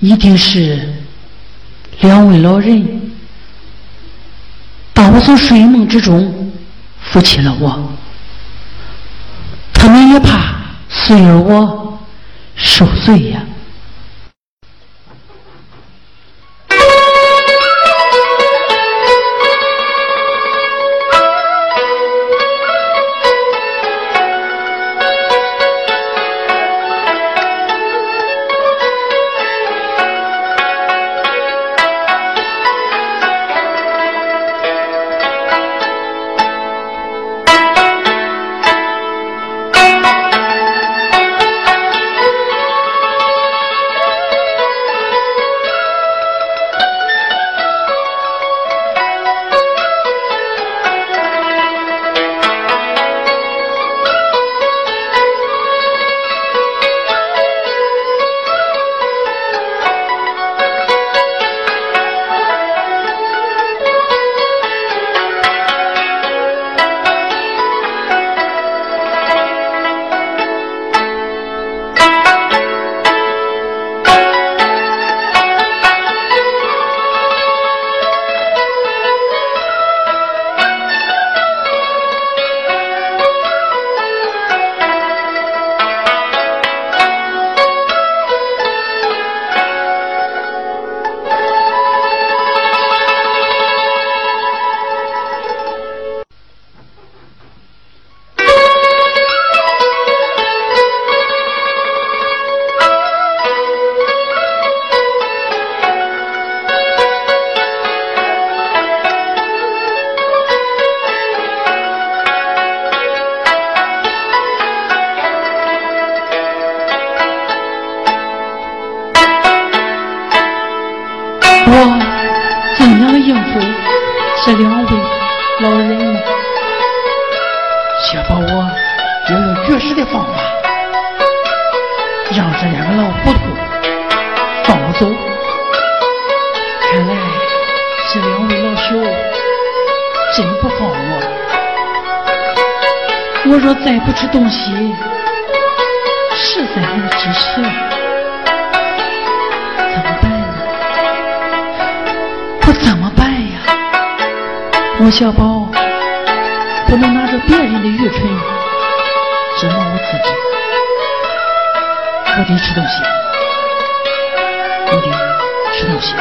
一定是两位老人把我从睡梦之中扶起了我，他们也怕随儿我受罪呀。这两位老朽真不放我！我若再不吃东西实在很值钱，怎么办呢？我怎么办呀？我小宝不能拿着别人的愚蠢折磨我自己，我得吃东西，我得吃东西。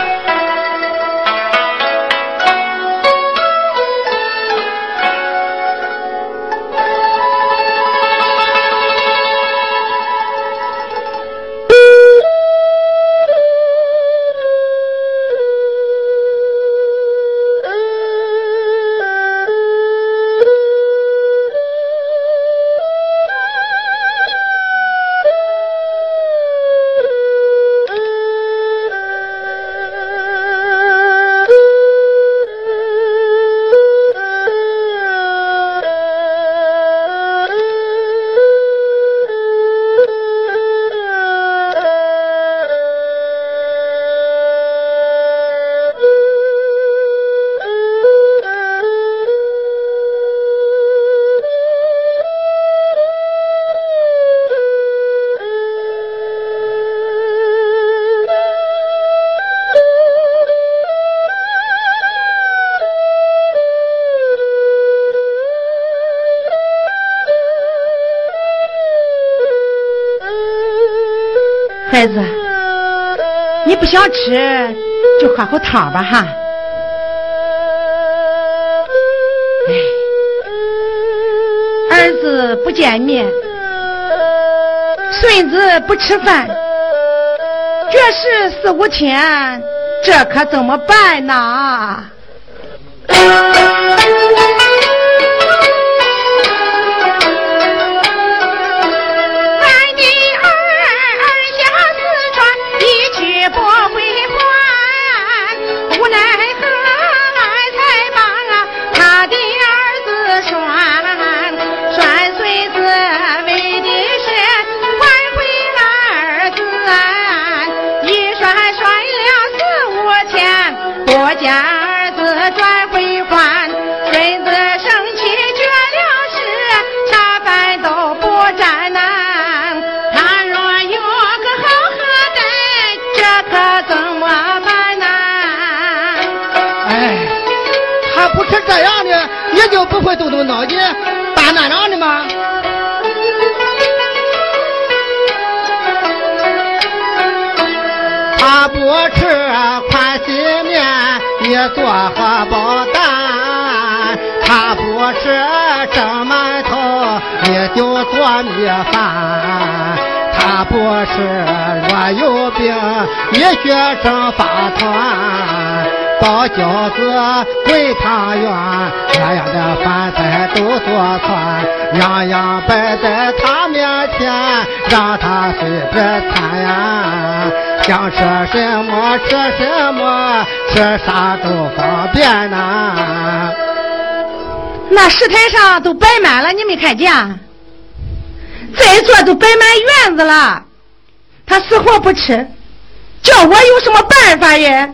孩子，你不想吃就喝口汤吧哈。儿子不见面，孙子不吃饭，这事四五天，这可怎么办呢？栓栓孙子为的是挽回儿子一栓栓了四五天不见儿子转回还孙子生气绝了事啥饭都不沾呐他若有个好后代这可怎么办呐哎他不是这样的。你就不会动动脑筋办那样的吗？他不吃宽心面，你做荷包蛋；他不吃蒸馒头，你就做米饭；他不吃若有病，你学蒸发团。包饺子、滚汤圆，样样的饭菜都做串，样样摆在他面前，让他随便餐呀。想吃什么吃什么，吃啥都方便呐。那石台上都摆满了，你没看见？在座都摆满院子了，他死活不吃，叫我有什么办法耶？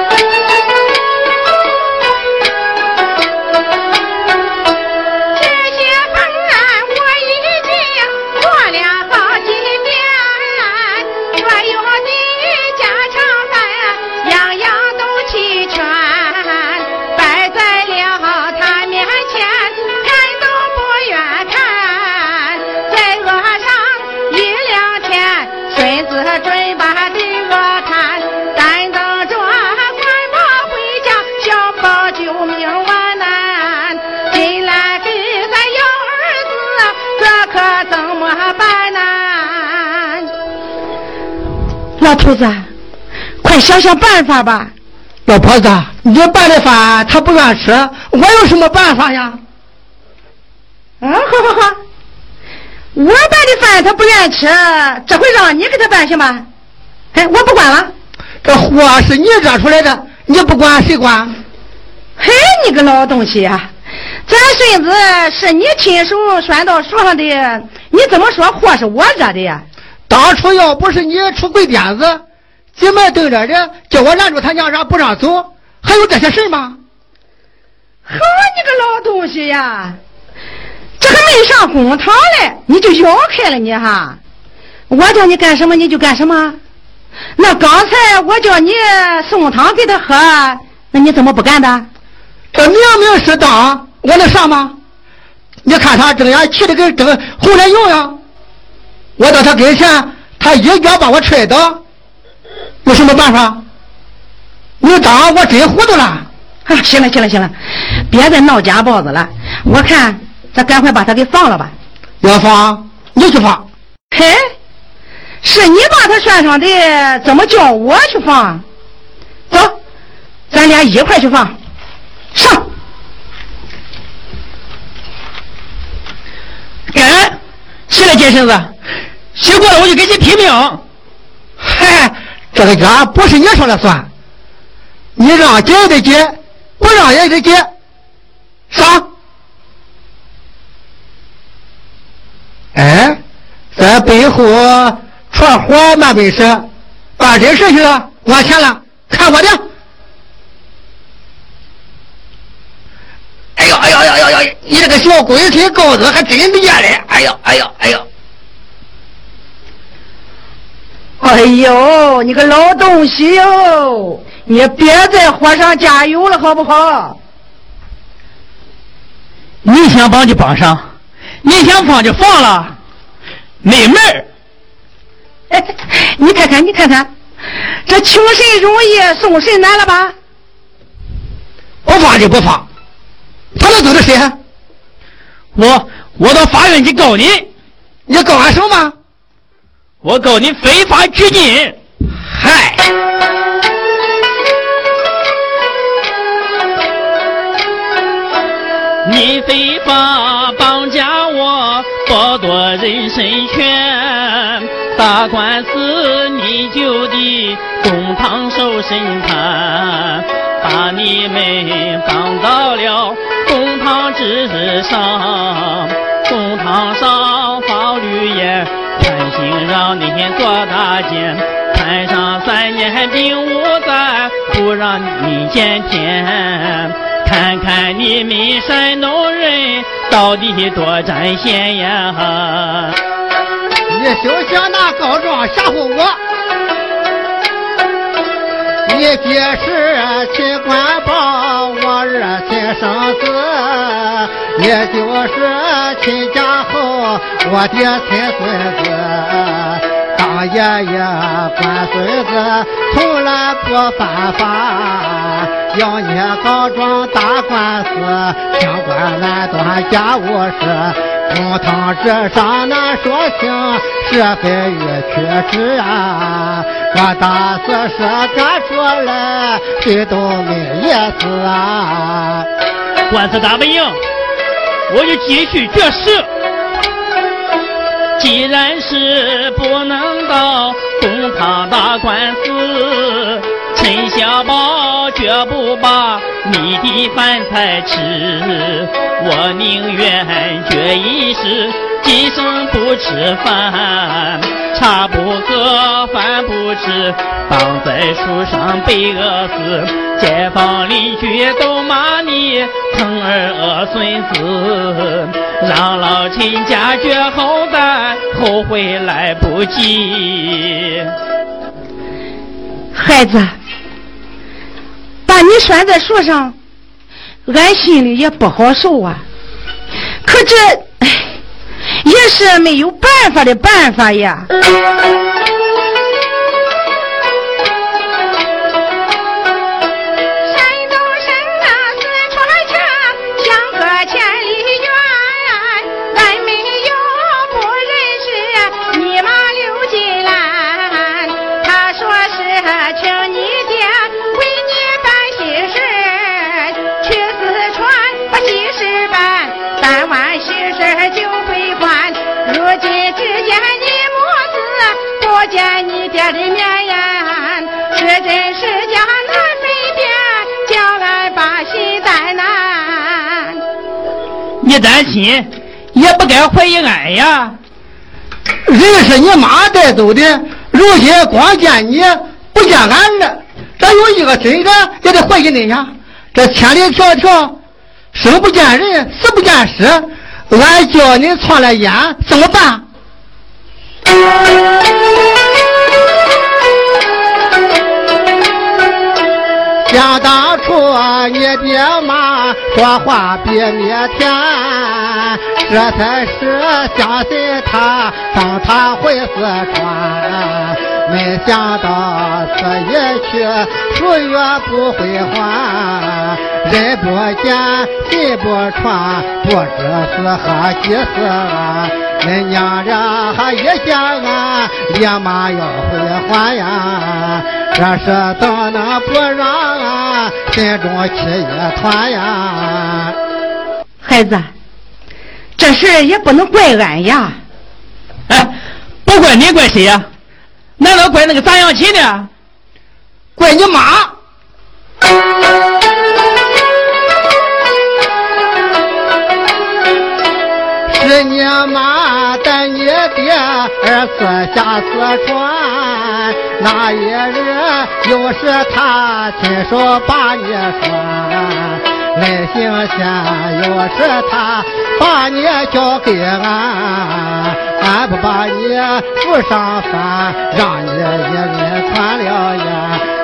老头子，快想想办法吧！老婆子，你拌的饭他不愿吃，我有什么办法呀？啊，好好好，我拌的饭他不愿吃，这回让你给他拌行吗？哎，我不管了。这祸是你惹出来的，你不管谁管？嘿，你个老东西呀！咱孙子是你亲手拴到树上的，你怎么说祸是我惹的呀？当初要不是你出鬼点子，进门等着的，叫我拦住他娘让不让走，还有这些事吗？好你个老东西呀！这还没上公堂嘞，你就要开了你哈！我叫你干什么你就干什么。那刚才我叫你送汤给他喝，那你怎么不干的？这明明是当，我能上吗？你看他睁眼气的跟睁红脸牛样。我到他跟前，他一脚把我踹倒，有什么办法？你当我真糊涂了？啊，行了行了行了，别再闹家暴子了。我看咱赶快把他给放了吧。要放你去放。嘿，是你把他拴上的，怎么叫我去放？走，咱俩一块去放。上。干，起来，接身子。洗过了我就给你拼命，嗨，这个家不是你说了算，你让接也得接，不让也得接，上。哎，在背后传话慢本事，办真事去了，往前了，看我的。哎呦哎呦哎呦哎呦，你这个小龟孙羔子还真厉害！哎呦哎呦哎呦。哎呦，你个老东西哟！你别在火上加油了，好不好？你想帮就帮上，你想放就放了，没门儿！你看看，你看看，这请神容易送神难了吧？不放就不放，他能走着谁？我我到法院去告你，你告俺什么？我告你非法拘禁！嗨！你非法绑架我，剥夺人身权，打官司你就得公堂受审判，把你们绑到了公堂之上，刑让你坐大监，判上三年定无罪，不让你见天。看看你们山东人到底多占先呀！你休想拿告状吓唬我！你爹是亲官报，我儿亲生子，你就是亲家后，我爹亲孙子。当爷爷管孙子，从来不犯法，要你告状打官司，清官难断家务事。公堂之上难说清，是非与曲直啊！我大事是干出来，谁都没意思啊！官司打不赢，我就继续绝食。既然是不能到公堂打官司，陈小宝绝不把你的饭菜吃。我宁愿绝一世，一生不吃饭，茶不喝，饭不吃，躺在树上被饿死。街坊邻居都骂你疼儿饿孙子，让老亲家绝后代，后悔来不及。孩子，把你拴在树上，俺心里也不好受啊。可这，哎，也是没有办法的办法呀。你担心也不该怀疑俺呀。人是你妈带走的，如今光见你不见俺儿，这有一个真的也得怀疑恁呀。这千里迢迢，生不见人，死不见尸，俺叫你错了眼，怎么办？想当初你爹妈说话比你甜，这才是相信他，放他回四川。没想到此一去，数月不回还，人不见心不传，不知是何其事啊！恁娘俩还一想俺，立马要回还呀！这是怎能不让俺心中气一团呀？孩子，这事也不能怪俺呀。哎，不怪你，怪谁呀？难道怪那个杂洋亲的？怪你妈！是你妈带你爹儿子下四川，那一日又是他亲手把你拴。来行前要是他把你交给俺，俺不把你扶上山，让你一人传了言。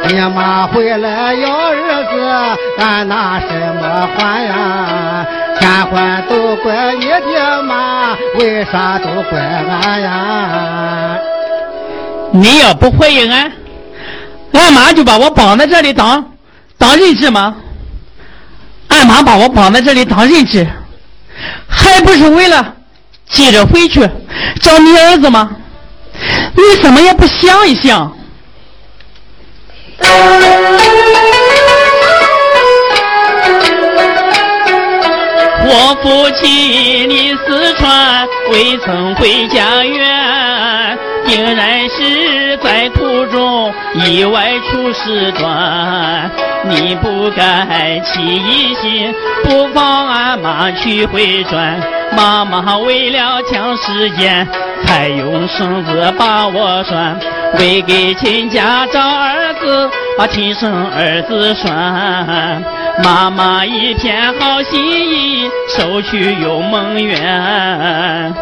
你妈回来要儿子，俺拿什么还呀？天还都怪你爹妈，为啥都怪俺呀？你要不怀疑俺，俺妈就把我绑在这里当当人质吗？妈把我绑在这里当人质，还不是为了接着回去找你儿子吗？你怎么也不想一想？我父亲离四川，未曾回家园，定然是在途中意外出事端。你不该起疑心，不妨俺妈去回转。妈妈为了抢时间，才用绳子把我拴，为给亲家找儿子，把亲生儿子拴。妈妈一片好心意，收取又蒙冤。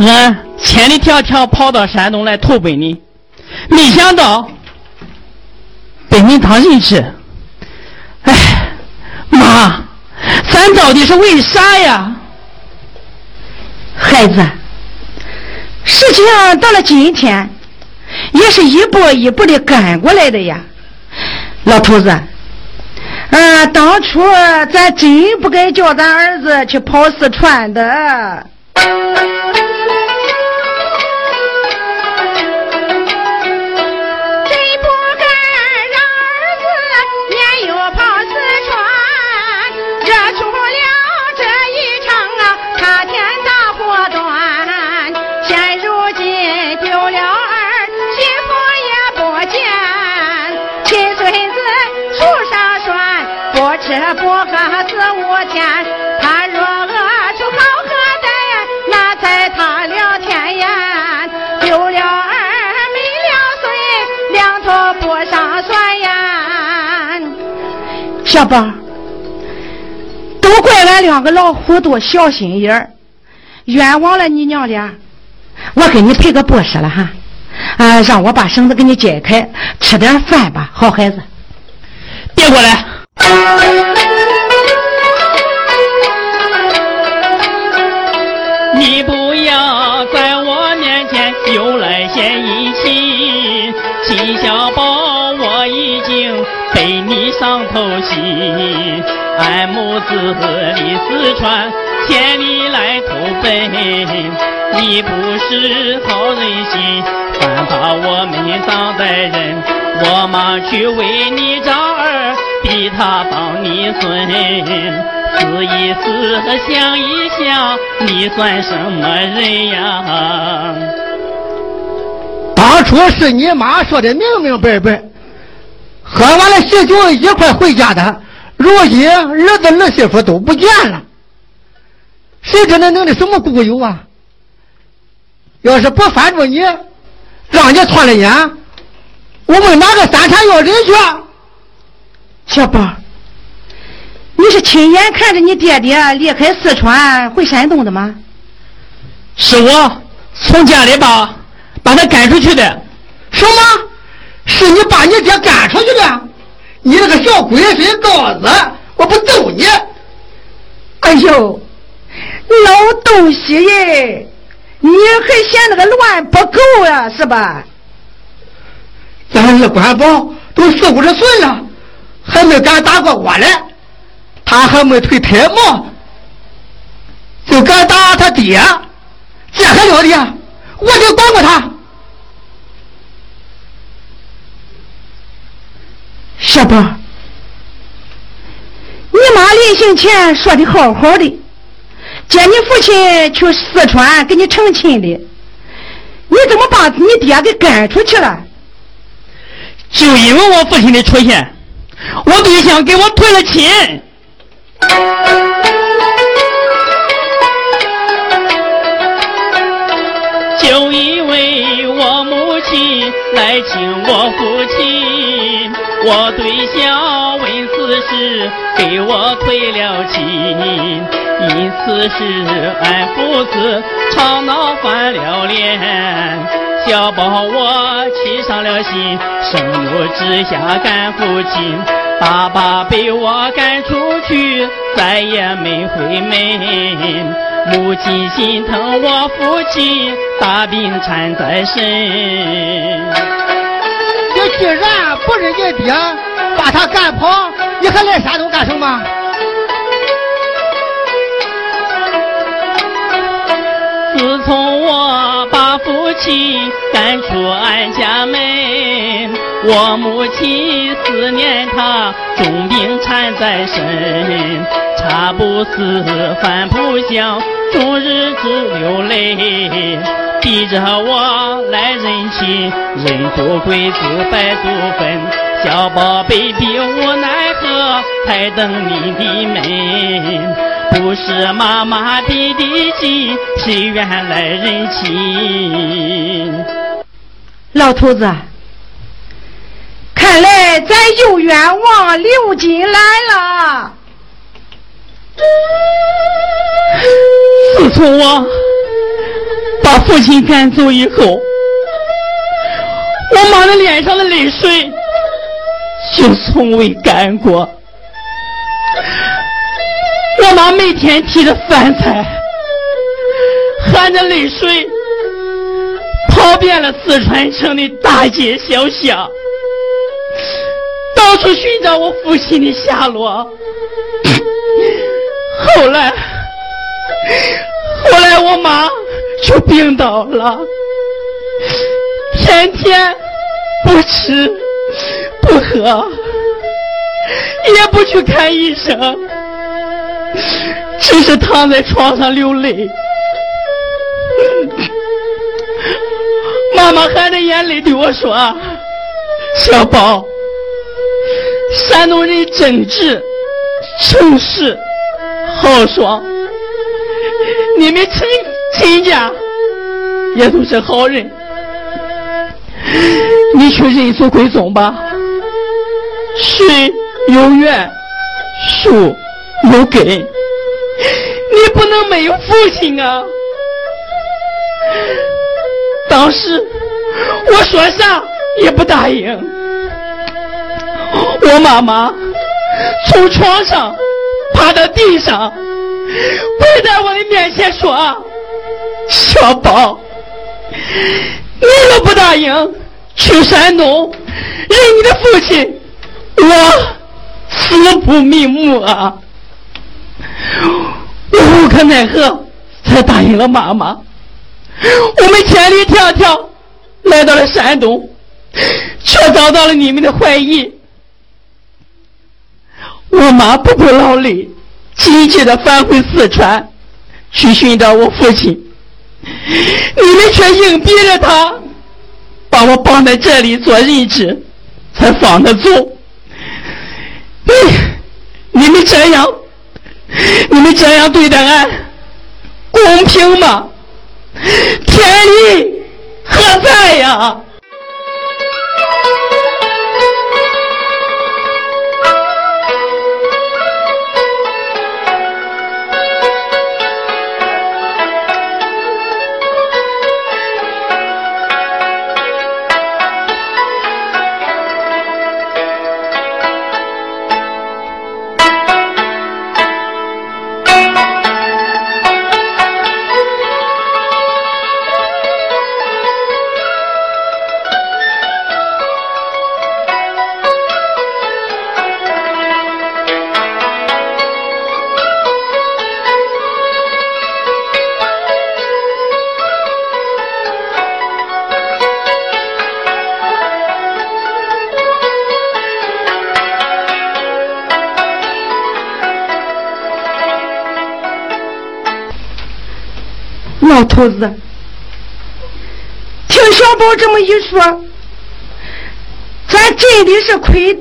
俺千里迢迢跑到山东来投奔你，没想到。被你当人质。哎，妈，咱到底是为啥呀？孩子，事情到了今天，也是一步一步的赶过来的呀。老头子，嗯，当初咱真不该叫咱儿子去跑四川的。小宝，都怪俺两个老糊涂、小心眼儿，冤枉了你娘俩。我给你赔个不是了哈，啊，让我把绳子给你解开，吃点饭吧，好孩子。别过来！心，俺母子离四川，千里来投奔。你不是好人心，反把我们当代人。我忙去为你找儿，逼他帮你孙。思一思，想一想，你算什么人呀？当初是你妈说的明明白白。喝完了喜酒一块回家的，如今儿子儿媳妇都不见了，谁知道弄的什么故友啊？要是不翻着你，让你窜了烟，我们哪个三天要人去？小宝，你是亲眼看着你爹爹离开四川回山东的吗？是我从家里把把他赶出去的。什么？是你把你爹赶出去的，你这个小龟孙羔子，我不揍你！哎呦，老东西耶，你还嫌那个乱不够呀，是吧？咱二官宝都四五十岁了，还没敢打过我嘞，他还没退胎毛，就敢打他爹，这还了得？我得管管他。小宝，你妈临行前说的好好的，接你父亲去四川给你成亲的，你怎么把你爹给赶出去了？就因为我父亲的出现，我对象给我退了亲。就因为我母亲来请我父亲。我对象为此事给我退了亲，因此事俺父子吵闹翻了脸。小宝我气上了心，盛怒之下赶父亲，爸爸被我赶出去，再也没回门。母亲心疼我父亲，大病缠在身。既然不是你爹把他赶跑，你还来山东干什么？自从我把父亲赶出俺家门，我母亲思念他，重病缠在身，茶不思饭不想，终日只流泪。逼着我来认亲，认祖归祖拜祖坟，小宝贝逼无奈何，才等你的门。不是妈妈弟弟急，谁愿来认亲？老头子，看来咱有冤枉刘金兰了。自从我。把父亲赶走以后，我妈的脸上的泪水就从未干过。我妈每天提着饭菜，含着泪水，跑遍了四川城的大街小巷，到处寻找我父亲的下落。后来，后来我妈就病倒了，天天不吃不喝，也不去看医生，只是躺在床上流泪。妈妈含着眼泪对我说：“小宝，山东人正直、诚实。”豪爽，你们亲亲家也都是好人，你去认祖归宗吧。水有源，树有根，你不能没有父亲啊！当时我说啥也不答应，我妈妈从床上。趴到地上，跪在我的面前说：“小宝，你若不答应去山东认你的父亲，我死不瞑目啊！”我无可奈何，才答应了妈妈。我们千里迢迢来到了山东，却遭到了你们的怀疑。我妈不顾劳累，急切的返回四川，去寻找我父亲。你们却硬逼着他，把我绑在这里做人质，才放他走。你，你们这样，你们这样对待俺，公平吗？天理何在呀？老头子，听小宝这么一说，咱真的是愧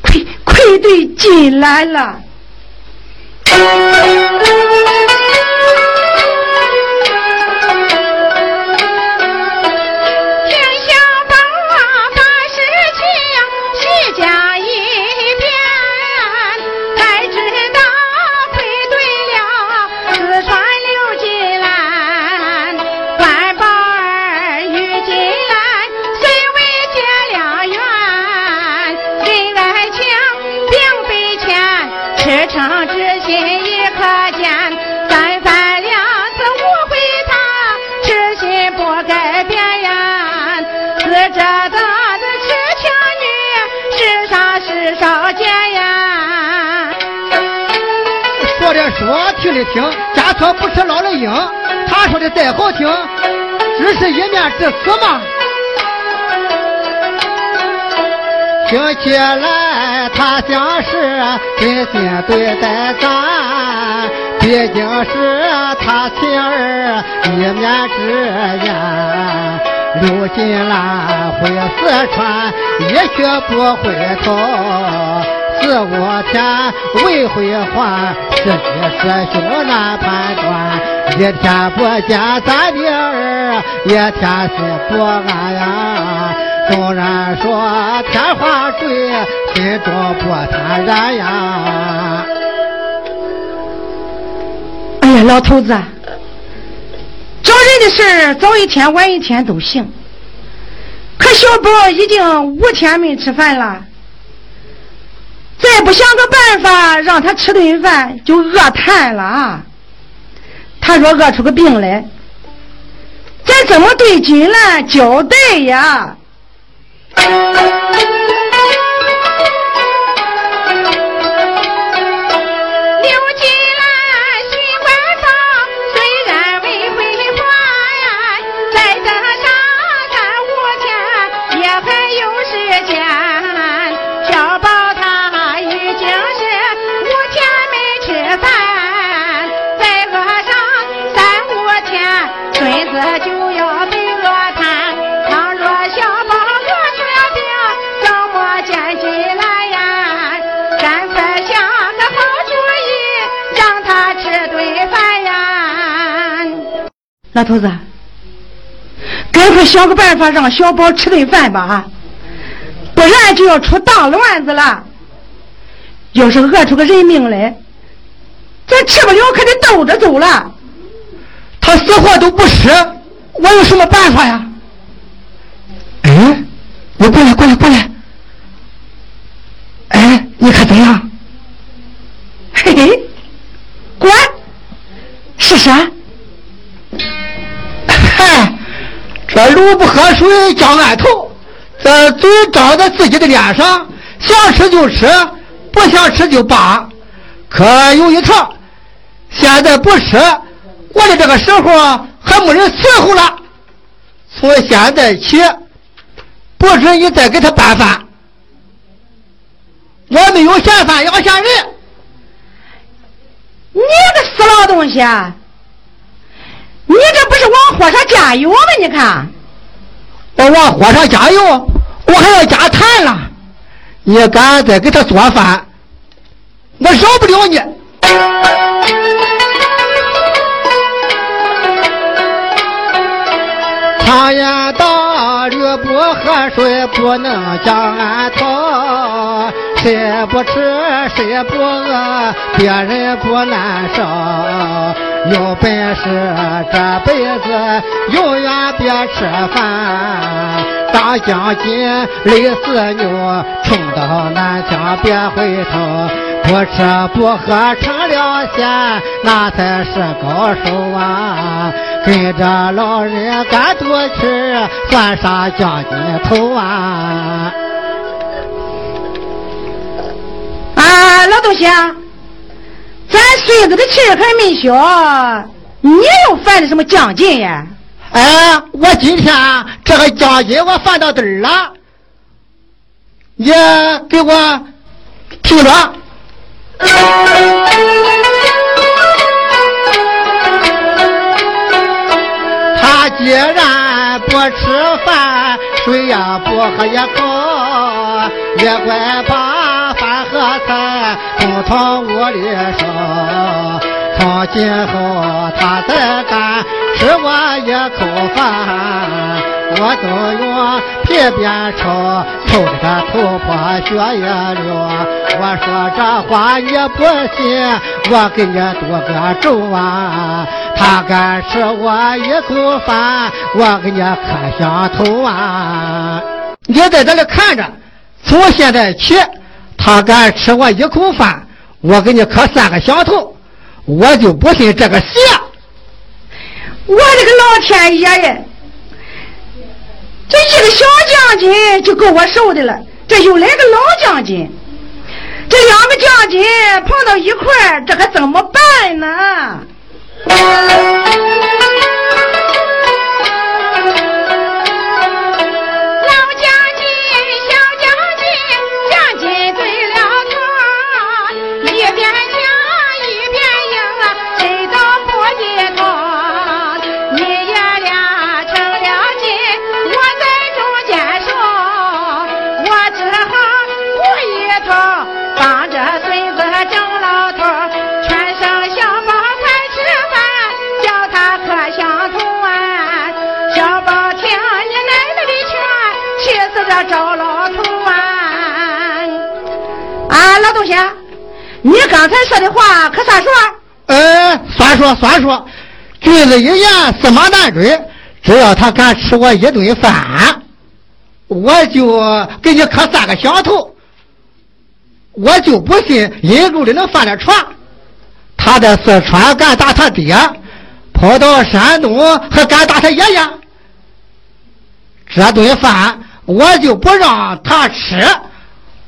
愧愧对金兰了。说听的听，家错不是老的硬。他说的再好听，只是一面之词嘛。听起来他像是真心对待咱，毕竟是他亲儿一面之言。刘金兰回四川，一去不回头。四五天未回还，是你师兄难判断。一天不见咱的儿，一天心不安呀。纵然说天花坠，心中不坦然呀。哎呀，老头子，找人的事早一天晚一天都行。可小宝已经五天没吃饭了。再不想个办法让他吃顿饭，就饿瘫了！他若饿出个病来，咱怎么对金兰交代呀？老头子，赶快想个办法让小宝吃顿饭吧，啊不然就要出大乱子了。要是饿出个人命来，咱吃不了可得兜着走了。他死活都不吃，我有什么办法呀？哎，你过来，过来，过来。哎，你看怎样？水叫俺头，这嘴长在自己的脸上，想吃就吃，不想吃就罢。可有一条，现在不吃，过了这个时候还没人伺候了。从现在起，不准你再给他办饭。我没有闲饭养闲人。你个死老东西！你这不是往火上加油吗？你看，我往火上加油，我还要加炭了。你敢再给他做饭，我饶不了你。常言道，驴不喝水不能将俺头。谁不吃谁不饿，别人不难受。有本事这辈子永远别吃饭。当将军累死牛，冲到南墙别回头。不吃不喝成了仙，那才是高手啊！跟着老人干多吃，算啥将军头啊？啊，老东西啊，咱孙子的气还没消，你又犯的什么将劲呀？哎，我今天这个将劲我犯到底了，你给我听着。他既然不吃饭，水也不喝一口，也怪把饭和菜共同屋里烧。从今后他再敢吃我一口饭，我都用皮鞭抽，抽的他头破血也流。我说这话你不信，我给你做个咒啊！他敢吃我一口饭，我给你磕响头啊！你在这里看着，从现在起，他敢吃我一口饭，我给你磕三个响头。我就不信这个邪！我的个老天爷呀！这一个小将军就够我受的了，这又来个老将军，这两个将军碰到一块，这可怎么办呢？君子一言，驷马难追。只要他敢吃我一顿饭，我就给你磕三个响头。我就不信阴沟里能翻了船。他在四川敢打他爹，跑到山东还敢打他爷爷。这顿饭我就不让他吃，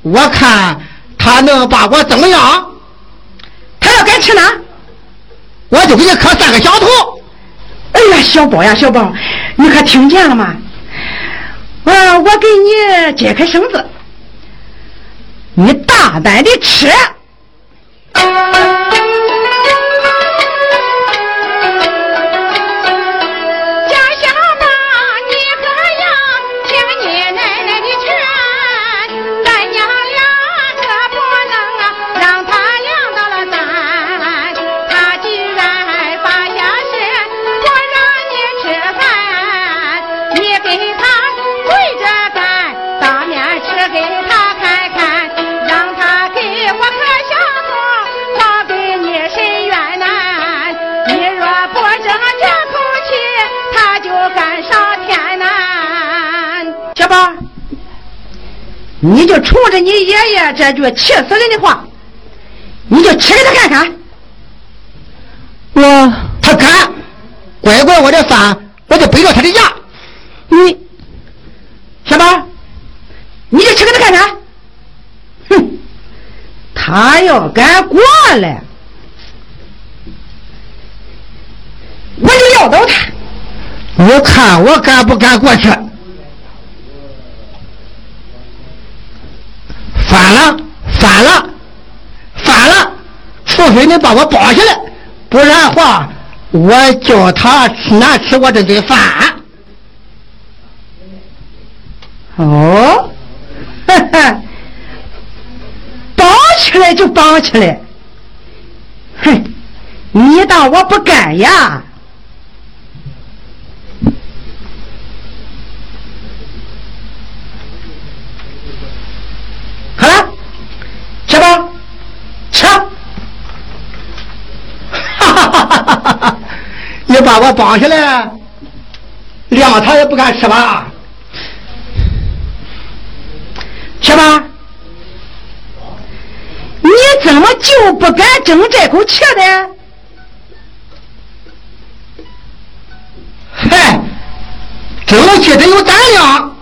我看他能把我怎么样？他要敢吃呢，我就给你磕三个响头。哎呀，小宝呀，小宝，你可听见了吗？啊，我给你解开绳子，你大胆的吃。你就冲着你爷爷这句气死人的话，你就吃给他看看。我他敢，乖乖我的饭，我就背着他的牙。你，小宝，你就吃给他看看。哼，他要敢过来，我就撂倒他。我看我敢不敢过去。反了，反了，反了！除非你把我绑起来，不然话，我叫他吃难吃我这顿饭。哦，哈哈，绑起来就绑起来。哼，你当我不敢呀？吃吧，吃！哈哈哈哈哈哈！你把我绑下来，两他也不敢吃吧？是吧！你怎么就不敢争这口气呢？嗨，争气得有胆量。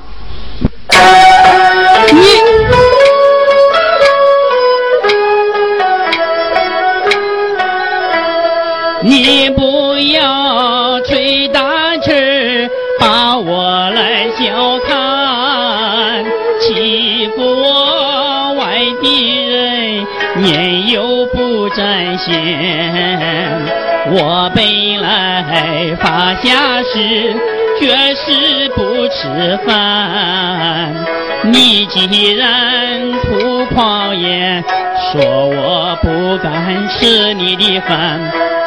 我本来发下誓，绝世不吃饭。你既然吐狂言，说我不敢吃你的饭。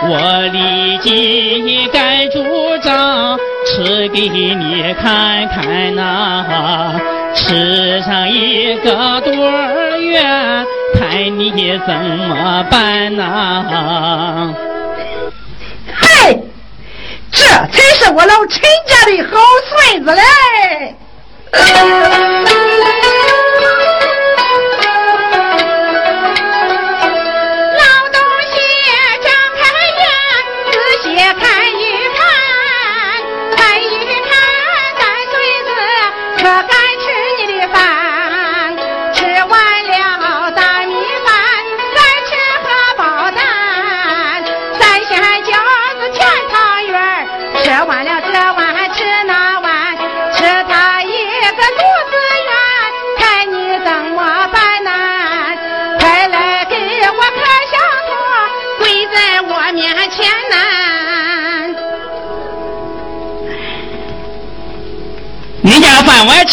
我立即改主张，吃给你看看呐，吃上一个多月，看你怎么办呐？嗨，这才是我老陈家的好孙子嘞！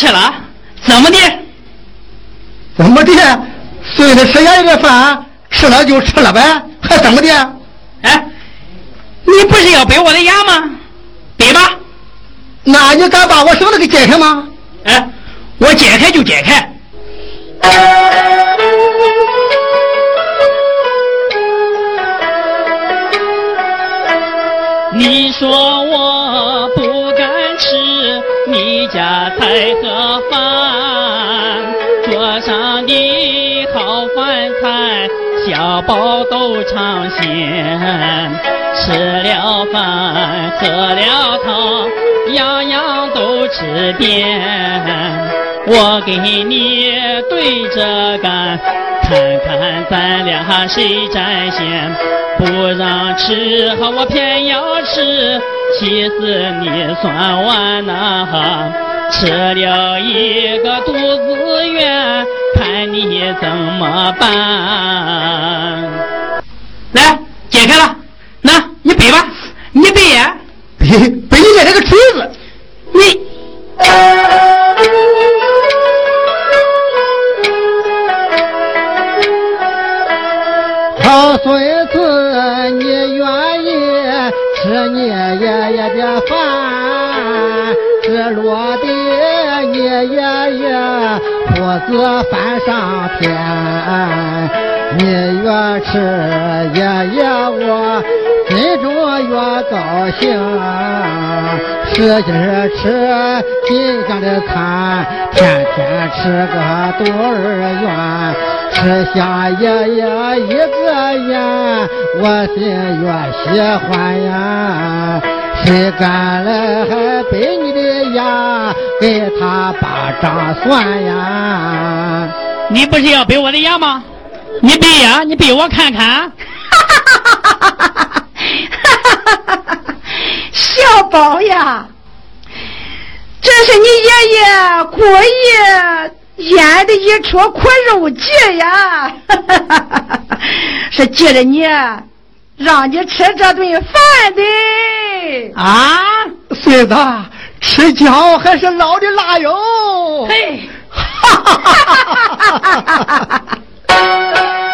吃了，怎么的？怎么的？孙子吃爷爷的饭，吃了就吃了呗，还怎么的？哎，你不是要背我的牙吗？背吧。那你敢把我绳子给解开吗？哎，我解开就解开。小宝都尝鲜，吃了饭，喝了汤，样样都吃遍。我给你对着干，看看咱俩谁占先。不让吃，我偏要吃，气死你算完呐！吃了一个肚子圆，看你怎么办？来，解开了，那你背吧，你背呀，背背你这个锤子，你。好孙子翻上天，你越吃爷爷我心中越高兴，使劲吃紧张的餐，天天吃个肚儿圆。吃下爷爷一个眼，我心越喜欢呀。谁敢来还背你的牙，给他把账算呀？你不是要背我的牙吗？你背呀，你背我看看。小宝呀，这是你爷爷故意。演的一出苦肉计呀，是借着你，让你吃这顿饭的啊，孙子，吃姜还是老的辣哟嘿。哈哈哈哈哈哈哈哈哈哈哈